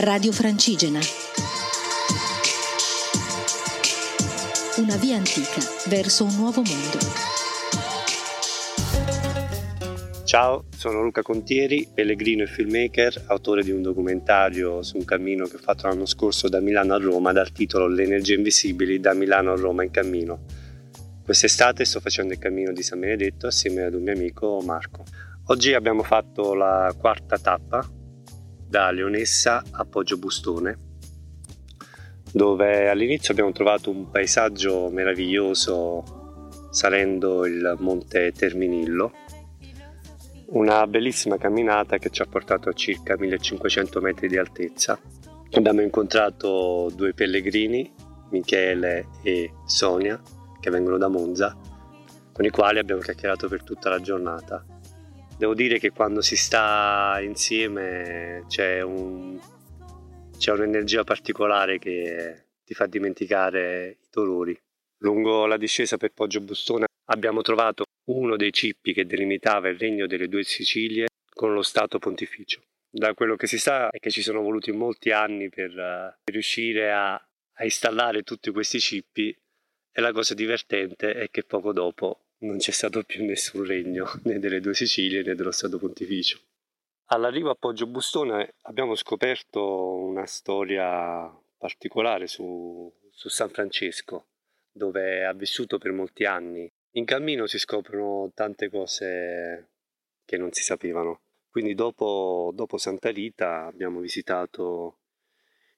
Radio Francigena. Una via antica verso un nuovo mondo. Ciao, sono Luca Contieri, pellegrino e filmmaker, autore di un documentario su un cammino che ho fatto l'anno scorso da Milano a Roma dal titolo Le energie invisibili da Milano a Roma in cammino. Quest'estate sto facendo il cammino di San Benedetto assieme ad un mio amico Marco. Oggi abbiamo fatto la quarta tappa da Leonessa a Poggio Bustone, dove all'inizio abbiamo trovato un paesaggio meraviglioso salendo il monte Terminillo, una bellissima camminata che ci ha portato a circa 1500 metri di altezza. Abbiamo incontrato due pellegrini, Michele e Sonia, che vengono da Monza, con i quali abbiamo chiacchierato per tutta la giornata devo dire che quando si sta insieme c'è, un, c'è un'energia particolare che ti fa dimenticare i dolori. Lungo la discesa per Poggio Bustone abbiamo trovato uno dei cippi che delimitava il regno delle due Sicilie con lo Stato Pontificio. Da quello che si sa è che ci sono voluti molti anni per, uh, riuscire a, a installare tutti questi cippi e la cosa divertente è che poco dopo non c'è stato più nessun regno né delle due Sicilie né dello Stato Pontificio. All'arrivo a Poggio Bustone abbiamo scoperto una storia particolare su, su San Francesco, dove ha vissuto per molti anni. In cammino si scoprono tante cose che non si sapevano. Quindi dopo, dopo Santa Rita abbiamo visitato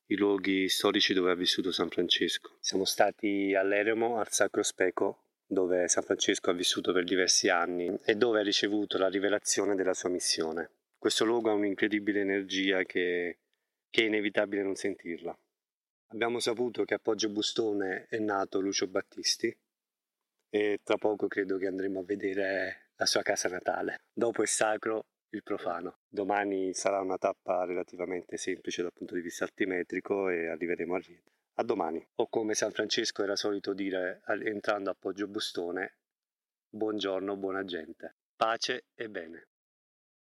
i luoghi storici dove ha vissuto San Francesco. Siamo stati all'Eremo, al Sacro Speco, dove San Francesco ha vissuto per diversi anni e dove ha ricevuto la rivelazione della sua missione. Questo luogo ha un'incredibile energia che, che è inevitabile non sentirla. Abbiamo saputo che a Poggio Bustone è nato Lucio Battisti e tra poco credo che andremo a vedere la sua casa natale. Dopo è sacro il profano. Domani sarà una tappa relativamente semplice dal punto di vista altimetrico e arriveremo a Riete. A domani. O come San Francesco era solito dire entrando a Poggio Bustone, buongiorno, buona gente. Pace e bene.